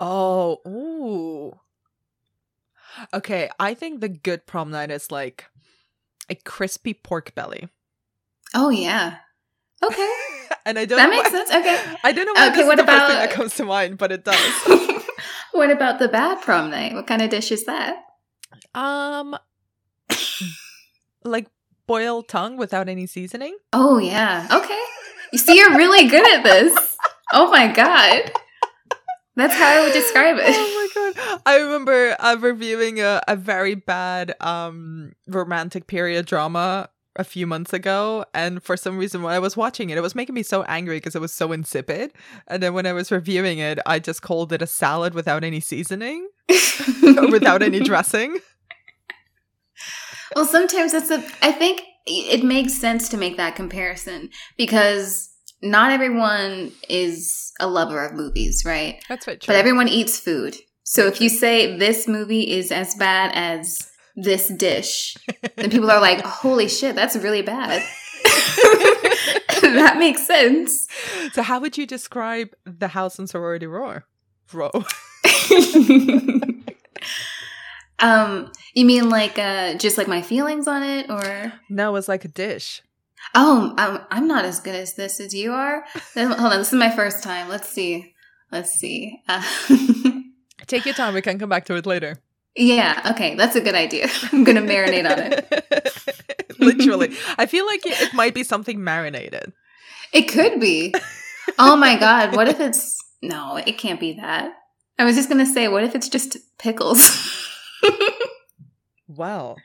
Oh, ooh. Okay, I think the good prom night is like a crispy pork belly. Oh yeah. Okay. [LAUGHS] and I don't That know makes why- sense. Okay. [LAUGHS] I don't know why Okay, this what is the first thing about- that comes to mind, but it does. [LAUGHS] what about the bad prom night? What kind of dish is that? um like boiled tongue without any seasoning. Oh yeah. Okay. You see, you're really good at this. Oh my god. That's how I would describe it. Oh my god. I remember uh, reviewing a, a very bad um romantic period drama a few months ago and for some reason when I was watching it it was making me so angry because it was so insipid and then when I was reviewing it I just called it a salad without any seasoning or [LAUGHS] without any dressing. [LAUGHS] well, sometimes it's a. I think it makes sense to make that comparison because not everyone is a lover of movies, right? That's right. True. But everyone eats food. So if you say this movie is as bad as this dish, and people are like, holy shit, that's really bad. [LAUGHS] that makes sense. So, how would you describe the house and sorority roar? Row. [LAUGHS] um, you mean like uh, just like my feelings on it, or no, it's like a dish. oh, I'm I'm not as good as this as you are. Hold on, this is my first time. Let's see. Let's see. Uh, [LAUGHS] Take your time. We can come back to it later. Yeah, okay, that's a good idea. [LAUGHS] I'm gonna marinate on it. [LAUGHS] Literally, I feel like it, it might be something marinated. It could be. Oh my god, what if it's no? It can't be that. I was just gonna say, what if it's just pickles? [LAUGHS] Well,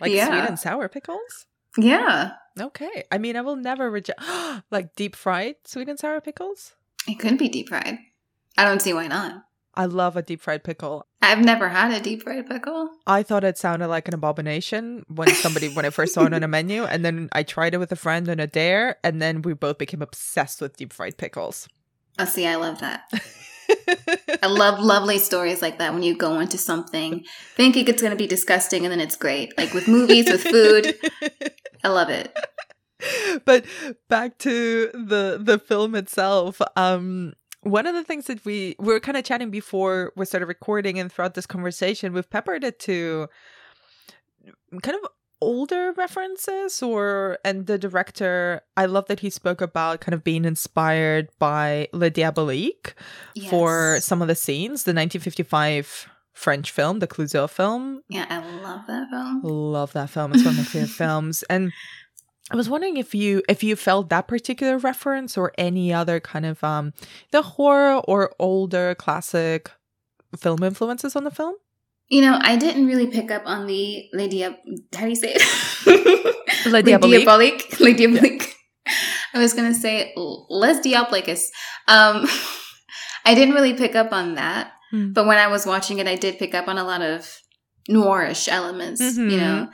like sweet and sour pickles. yeah, Okay, I mean, I will never reject [GASPS] like deep fried sweet and sour pickles. it could be deep fried. I don't see why not. I love a deep fried pickle. I've never had a deep fried pickle. I thought it sounded like an abomination when somebody when I first saw it on a menu, and then I tried it with a friend on a dare, and then we both became obsessed with deep fried pickles. Oh, see, I love that. [LAUGHS] I love lovely stories like that when you go into something thinking it's going to be disgusting and then it's great. Like with movies, with food. [LAUGHS] I love it. but back to the the film itself um one of the things that we we were kind of chatting before we started recording and throughout this conversation we've peppered it to kind of older references or and the director i love that he spoke about kind of being inspired by le diabolique for some of the scenes the 1955 french film the Clouzot film Yeah, I love that film. Love that film. It's one of my favorite [LAUGHS] films. And I was wondering if you if you felt that particular reference or any other kind of um the horror or older classic film influences on the film. You know, I didn't really pick up on the Lady How do you say it? Le Diabolique. Le Diabolique. I was going to say Les Diabolicus. Um, [LAUGHS] I didn't really pick up on that. Hmm. But when I was watching it, I did pick up on a lot of noirish elements, Mhm. you know?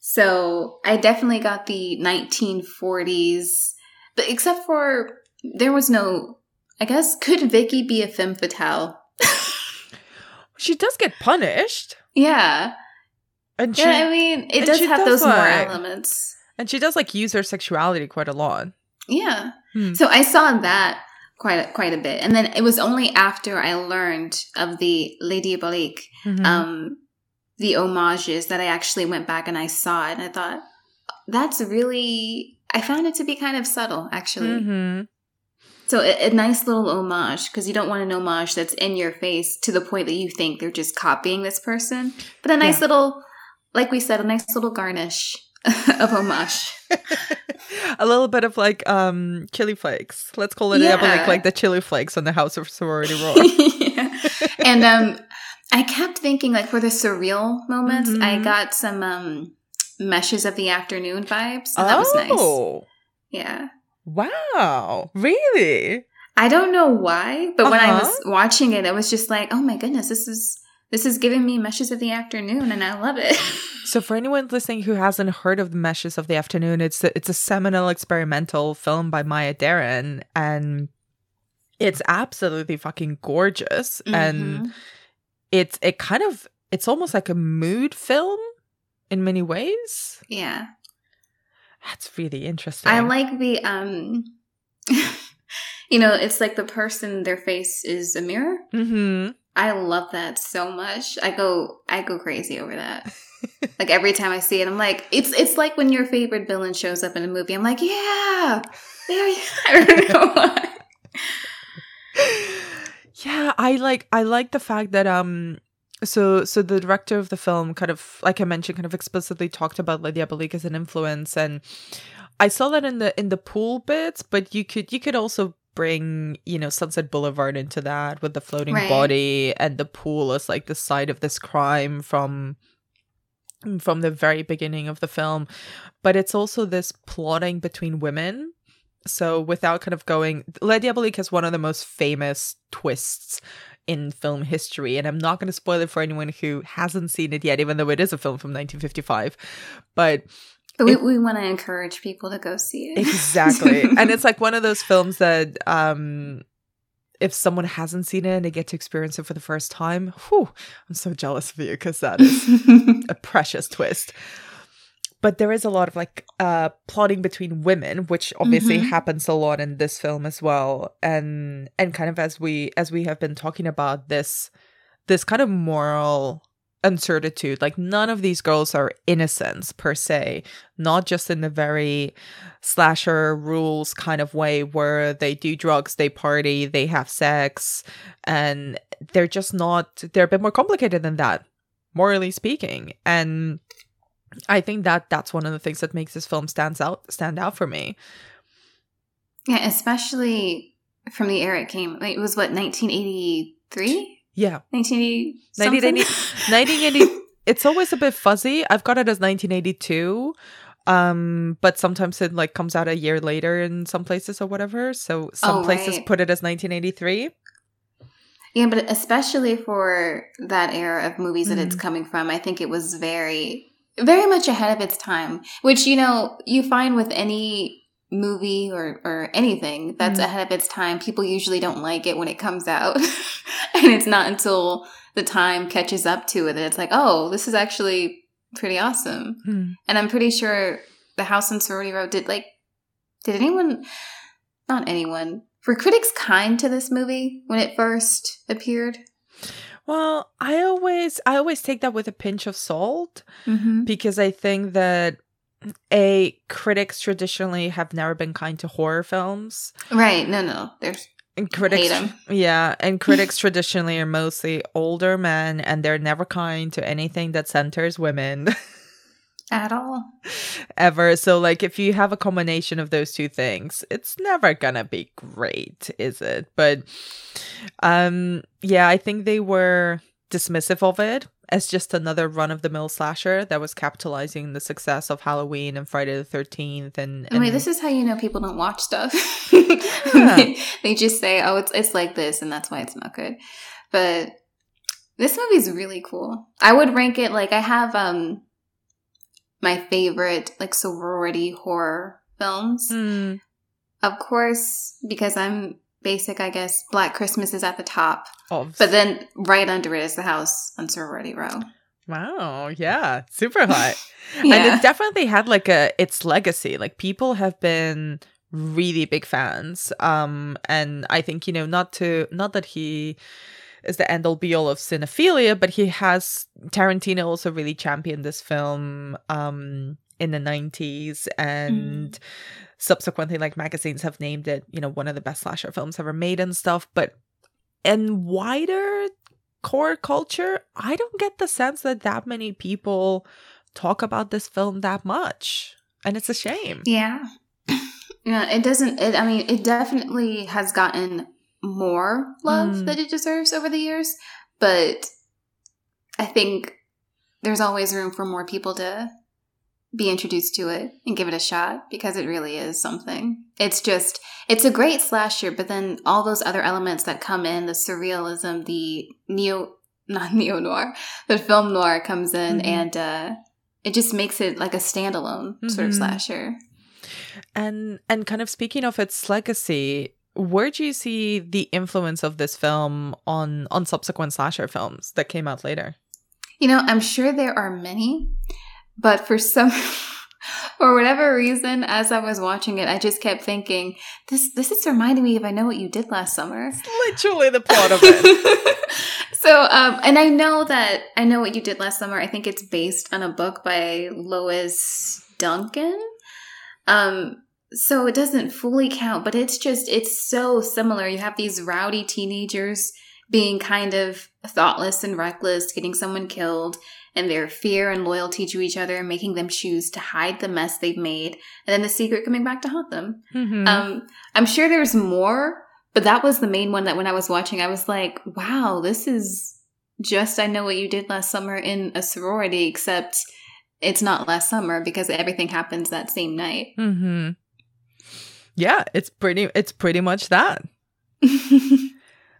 So I definitely got the 1940s, but except for there was no, I guess, could Vicky be a femme fatale? [LAUGHS] She does get punished. Yeah. And she yeah, I mean, it does have does those more like- elements. and she does like use her sexuality quite a lot. Yeah. Hmm. So I saw that quite a, quite a bit, and then it was only after I learned of the Lady Diabolique, Mhm. um, the homages that I actually went back and I saw it, and I thought that's really. I found it to be kind of subtle, actually. Mhm. So a, a nice little homage because you don't want an homage that's in your face to the point that you think they're just copying this person, but a nice Yeah. little, like we said, a nice little garnish [LAUGHS] of homage. [LAUGHS] a little bit of like um chili flakes. Let's call it Yeah. like like the chili flakes on the House of Sorority Roar. [LAUGHS] yeah. And um I kept thinking like for the surreal moments, I Mhm. got some um meshes of the afternoon vibes. And that was nice. oh. Yeah. Wow. Really? I don't know why, but when I Uh-huh. was watching it, I was just like, oh my goodness, this is this is giving me meshes of the afternoon and I love it. [LAUGHS] So for anyone listening who hasn't heard of the Meshes of the Afternoon, it's a, it's a seminal experimental film by Maya Deren and it's absolutely fucking gorgeous and Mhm. It's it kind of it's almost like a mood film in many ways. yeah. That's really interesting. I like the um [LAUGHS] you know, it's like the person their face is a mirror. Mm-hmm. I love that so much. I go I go crazy over that. [LAUGHS] like every time I see it, I'm like, it's it's like when your favorite villain shows up in a movie. I'm like, yeah, there. you- [LAUGHS] I don't know why. Yeah i like i like the fact that um so so the director of the film kind of like i mentioned kind of explicitly talked about Lydia Diabolique as an influence and i saw that in the in the pool bits but you could you could also bring you know sunset boulevard into that with the floating Right. body and the pool as like the site of this crime from from the very beginning of the film but it's also this plotting between women so without kind of going La Diabolique has one of the most famous twists in film history and I'm not going to spoil it for anyone who hasn't seen it yet even though it is a film from 1955 but But we, It- we want to encourage people to go see it. exactly [LAUGHS] and it's like one of those films that um if someone hasn't seen it and they get to experience it for the first time, whew, I'm so jealous of you because that is [LAUGHS] a precious twist. But there is a lot of like uh plotting between women, which obviously Mhm. happens a lot in this film as well. And and kind of as we as we have been talking about this this kind of moral uncertitude. Like none of these girls are innocents per se, not just in the very slasher rules kind of way where they do drugs, they party, they have sex, and they're just not they're a bit more complicated than that, morally speaking. And I think that that's one of the things that makes this film stands out stand out for me. Yeah, especially from the era it came. Like, it was what 1983, Yeah. 1980, 1980 1980 [LAUGHS] it's always a bit fuzzy i've got it as 1982 um but sometimes it like comes out a year later in some places or whatever so some Oh, places right. put it as 1983 Yeah, but especially for that era of movies that it's Mhm. coming from, I think it was very, very much ahead of its time. Which you know you find with any movie or or anything that's Mhm. ahead of its time, people usually don't like it when it comes out, [LAUGHS] and it's not until the time catches up to it that it's like, oh, this is actually pretty awesome. Hmm. And I'm pretty sure the House on Sorority Row did like, did anyone, not anyone, were critics kind to this movie when it first appeared? Well i always i always take that with a pinch of salt Mm-hmm. because i think that a critics traditionally have never been kind to horror films Right. No, no. There's, and critics [LAUGHS] yeah and critics traditionally are mostly older men and they're never kind to anything that centers women [LAUGHS] at all. ever. So like if you have a combination of those two things, it's never gonna be great, is it? But um yeah, I think they were dismissive of it as just another run of the mill slasher that was capitalizing the success of Halloween and Friday the thirteenth and, I mean, this is how you know people don't watch stuff. [LAUGHS] Yeah. they, they just say, "Oh, it's it's like this," and that's why it's not good. But this movie's really cool. I would rank it like I have um my favorite like sorority horror films. Hmm, Of course, because I'm basic, I guess Black Christmas is at the top, of- but then right under it is the House on Sorority Row. wow, yeah, super hot. Yeah. [LAUGHS] and it definitely had like a its legacy like people have been really big fans um and i think you know not to not that he is the end all be all of cinephilia but he has tarantino also really championed this film um in the 90s and subsequently like magazines have named it you know one of the best slasher films ever made and stuff but in wider core culture i don't get the sense that that many people talk about this film that much and it's a shame Yeah. [LAUGHS] Yeah, it doesn't it I mean, it definitely has gotten more love Mm. that it deserves over the years, but I think there's always room for more people to be introduced to it and give it a shot because it really is something. It's just it's a great slasher, but then all those other elements that come in, the surrealism, the neo [LAUGHS] not neo noir, but film noir comes in Mhm. and uh it just makes it like a standalone sort of Mhm. slasher. and and kind of speaking of its legacy where do you see the influence of this film on on subsequent slasher films that came out later You know, I'm sure there are many, but for some [LAUGHS] for whatever reason, as I was watching it, I just kept thinking, this this is reminding me of I know what you did last summer. It's literally the plot of it [LAUGHS] so um and I know that I know what you did last summer. I think it's based on a book by Lois Duncan. Um so it doesn't fully count, but it's just it's so similar. You have these rowdy teenagers being kind of thoughtless and reckless, getting someone killed, and their fear and loyalty to each other making them choose to hide the mess they've made, and then the secret coming back to haunt them. Mhm. Um, I'm sure there's more, but that was the main one that when I was watching, I was like, wow, this is just I know what you did last summer in a sorority, except it's not last summer because everything happens that same night. Mhm. Yeah it's pretty it's pretty much that [LAUGHS]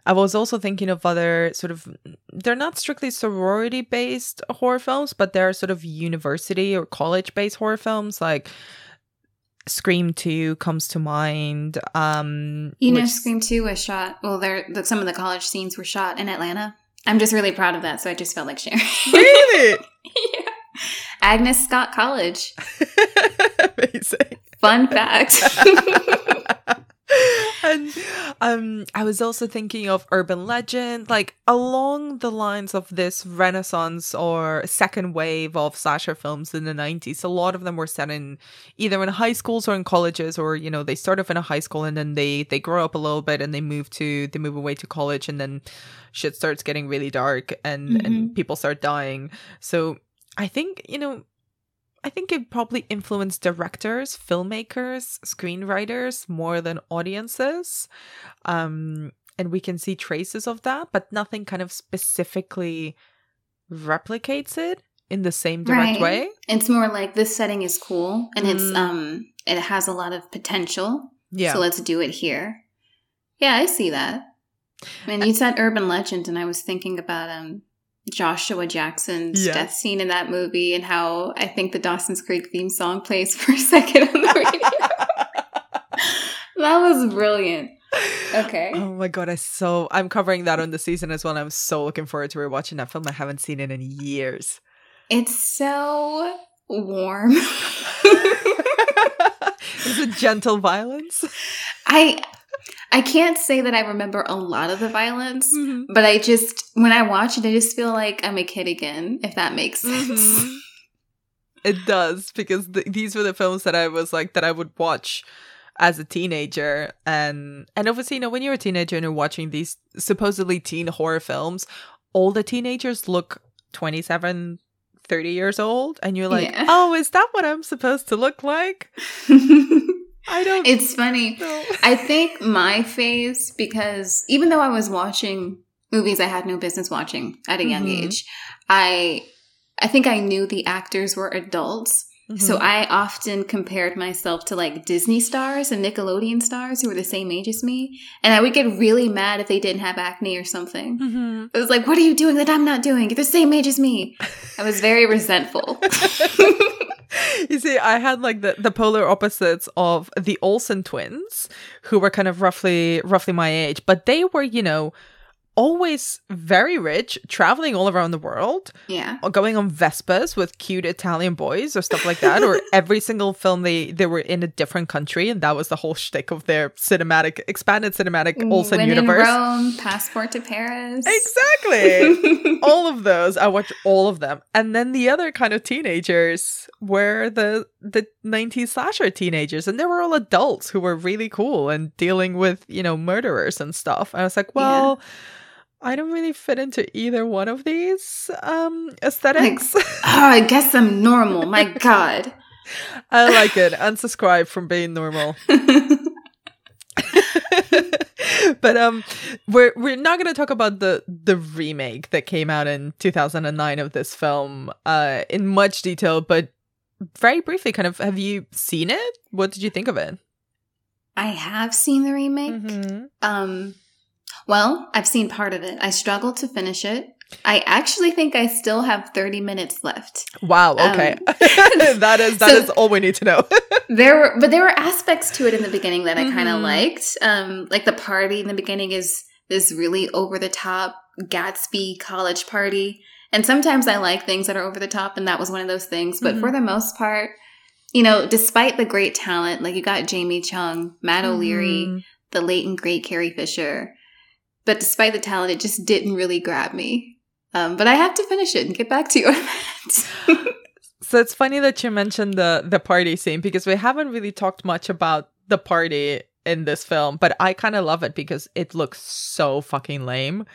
I was also thinking of other sort of they're not strictly sorority based horror films, but they're sort of university or college based horror films like Scream 2 comes to mind. Um, You know, which- Scream 2 was shot. Well, there the, some of the college scenes were shot in Atlanta. I'm just really proud of that, so I just felt like sharing. Really? [LAUGHS] yeah. Agnes Scott College. [LAUGHS] Amazing. Fun fact. [LAUGHS] and um I was also thinking of urban legend, like along the lines of this renaissance or second wave of slasher films in the 90s. A lot of them were set in either in high schools or in colleges or you know, they start off in a high school and then they they grow up a little bit and they move to they move away to college and then shit starts getting really dark and and people start dying. So I think, you know, I think it probably influenced directors, filmmakers, screenwriters more than audiences. Um, and we can see traces of that, but nothing kind of specifically replicates it in the same direct Right. way. it's more like this setting is cool and it's Mm. um it has a lot of potential. Yeah. So let's do it here. Yeah, I see that. And you said urban legend, and I was thinking about um Joshua Jackson's death scene in that movie, and how I think the Dawson's Creek theme song plays [LAUGHS] for a second on the radio. [LAUGHS] that was brilliant. Okay. Oh my god, I so I'm covering that on the season as well. I'm so looking forward to rewatching that film. I haven't seen it in years. It's so warm. [LAUGHS] it's a gentle violence. I I can't say that I remember a lot of the violence, Mhm. but I just when I watch it, I just feel like I'm a kid again, if that makes sense. Mhm. [LAUGHS] It does because th- these were the films that I was like that I would watch as a teenager and and obviously you know when you're a teenager and you're watching these supposedly teen horror films all the teenagers look 27 30 years old and you're like Yeah. oh is that what I'm supposed to look like [LAUGHS] I don't it's funny. know [LAUGHS] I think my phase, because even though I was watching movies I had no business watching at a young Mhm. age, I I think I knew the actors were adults. So Mhm. I often compared myself to like Disney stars and Nickelodeon stars who were the same age as me. And I would get really mad if they didn't have acne or something. Mhm. It was like, what are you doing that I'm not doing? You're the same age as me. I was very resentful. [LAUGHS] you see, I had like the, the polar opposites of the Olsen twins, who were kind of roughly roughly my age, but they were, you know, always very rich, traveling all around the world, yeah. or going on Vespas with cute Italian boys or stuff like that. or [LAUGHS] every single film they they were in a different country, and that was the whole shtick of their cinematic expanded cinematic Olsen When universe. in Rome, passport to Paris. Exactly. [LAUGHS] all of those i watch all of them and then the other kind of teenagers were the the 90s slasher teenagers and they were all adults who were really cool and dealing with you know murderers and stuff. And i was like well i don't really fit into either one of these um aesthetics. Oh, I guess I'm normal. My [LAUGHS] God. i like it. Unsubscribe from being normal. [LAUGHS] [LAUGHS] But um we're we're not going to talk about the the remake that came out in 2009 of this film uh in much detail but very briefly kind of have you seen it what did you think of it I have seen the remake. Mhm. Um, well, I've seen part of it. I struggled to finish it. I actually think I still have 30 minutes left. wow okay Um, [LAUGHS] [LAUGHS] that is that is so- all we need to know [LAUGHS] There were, but there were aspects to it in the beginning that I kind of liked. Um, like the party in the beginning is this really over the top Gatsby college party. And sometimes I like things that are over the top, and that was one of those things. But for the most part, you know, despite the great talent, like you got Jamie Chung, Matt O'Leary, Mhm. the late and great Carrie Fisher. But despite the talent, it just didn't really grab me. Um, but I have to finish it and get back to you on [LAUGHS] that. So it's funny that you mentioned the the party scene because we haven't really talked much about the party in this film, but I kind of love it because it looks so fucking lame.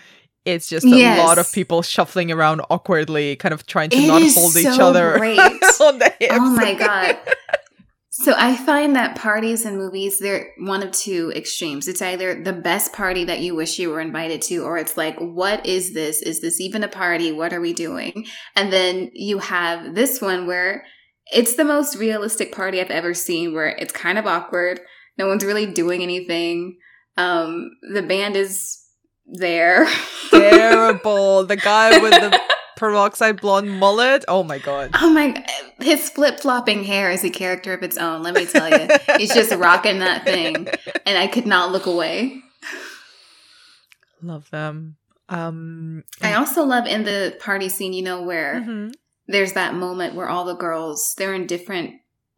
It's just a Yes. lot of people shuffling around awkwardly, kind of trying to It not hold each other [LAUGHS] on the hips. oh my god. So I find that parties and movies, they're one of two extremes. It's either the best party that you wish you were invited to, or it's like, what is this? Is this even a party? What are we doing? And then you have this one where it's the most realistic party I've ever seen, where it's kind of awkward. No one's really doing anything. Um, the band is there. [LAUGHS] Terrible. The guy with the peroxide blonde mullet. Oh my god. Oh my god. His flip flopping hair is a character of its own, let me tell you. He's just rocking that thing. And I could not look away. Love them. Um I also love in the party scene, you know, where mhm. there's that moment where all the girls they're in different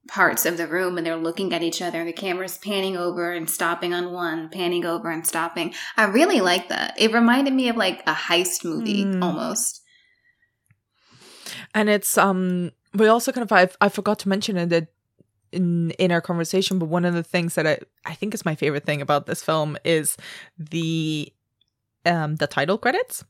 parts of the room and they're looking at each other. The camera's panning over and stopping on one panning over and stopping. I really like that. It reminded me of like a heist movie Mm. almost. And it's um we also kind of I, I forgot to mention it that in in our conversation, but one of the things that I I think is my favorite thing about this film is the um the title credits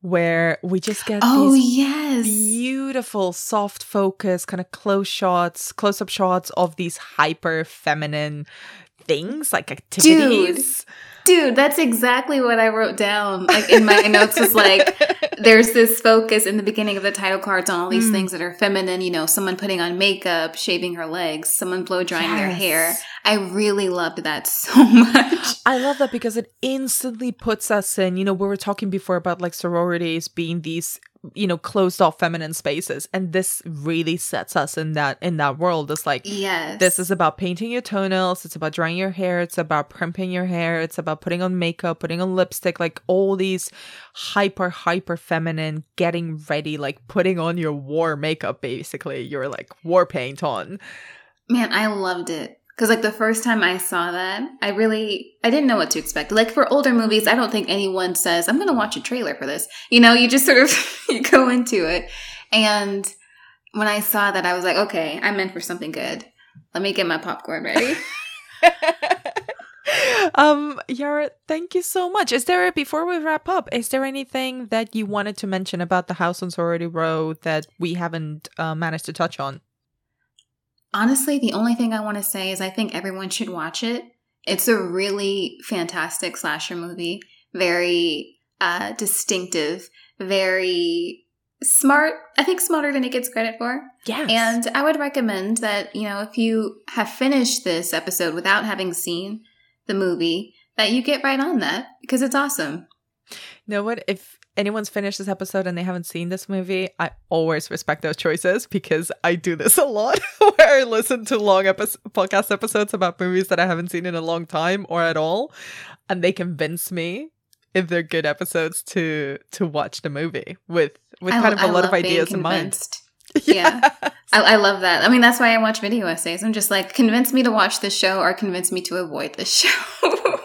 where we just get oh these yes. beautiful soft focus kind of close shots close up shots of these hyper feminine things like activities. dude that's exactly what i wrote down. Like in my notes was like [LAUGHS] there's this focus in the beginning of the title cards on all these Mm. things that are feminine you know someone putting on makeup shaving her legs someone blow drying their hair. I really loved that [LAUGHS] so much. I love that because it instantly puts us in, you know, we were talking before about like sororities being these, you know, closed off feminine spaces. And this really sets us in that in that world. It's like yes this is about painting your toenails, it's about drying your hair, it's about primping your hair, it's about putting on makeup, putting on lipstick, like all these hyper, hyper feminine, getting ready, like putting on your war makeup, basically. Your like war paint on. Man, I loved it. Because, like, the first time I saw that, I really, I didn't know what to expect. Like, for older movies, I don't think anyone says, I'm going to watch a trailer for this. You know, you just sort of, [LAUGHS] you go into it. And when I saw that, I was like, okay, I'm in for something good. Let me get my popcorn ready. [LAUGHS] [LAUGHS] um Yhara, thank you so much. Is there before we wrap up, is there anything that you wanted to mention about the house on Sorority Row that we haven't uh, managed to touch on? Honestly, the only thing I want to say is I think everyone should watch it. It's a really fantastic slasher movie, very uh, distinctive, very smart. I think smarter than it gets credit for. Yes. And I would recommend that, you know, if you have finished this episode without having seen the movie, that you get right on that because it's awesome. you know what? If anyone's finished this episode and they haven't seen this movie, I always respect those choices because I do this a lot [LAUGHS] where I listen to long epi- podcast episodes about movies that I haven't seen in a long time or at all. And they convince me if they're good episodes to to watch the movie with with I kind of a I lot of ideas in mind. [LAUGHS] Yeah. I, I love that. I mean, that's why I watch video essays. I'm just like, convince me to watch this show or convince me to avoid this show. [LAUGHS]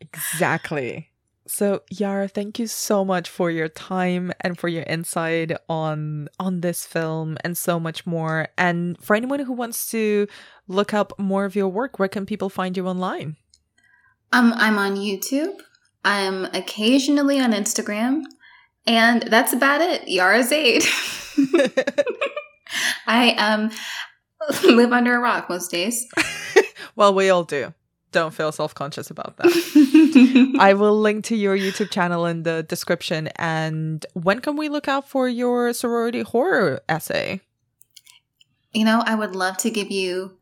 Exactly. So Yhara, thank you so much for your time and for your insight on on this film and so much more. And for anyone who wants to look up more of your work, where can people find you online? um, I'm on YouTube. I'm occasionally on Instagram. And that's about it. Yhara Zayd. [LAUGHS] [LAUGHS] I um [LAUGHS] live under a rock most days. well, we all do. Don't feel self-conscious about that. [LAUGHS] I will link to your YouTube channel in the description. And when can we look out for your sorority horror essay? You know, I would love to give you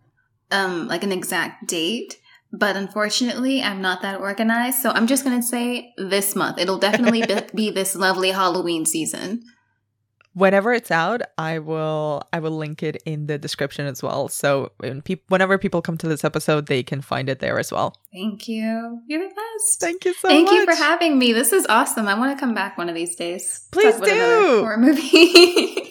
um like an exact date, but unfortunately, I'm not that organized. So I'm just going to say this month. It'll definitely be, [LAUGHS] be this lovely Halloween season. Whenever it's out i will i will link it in the description as well so when peop- whenever people come to this episode they can find it there as well Thank you. You're the best. thank you so Thank much you for having me. This is awesome. I want to come back one of these days. Please Talk about another do. Horror movie. [LAUGHS]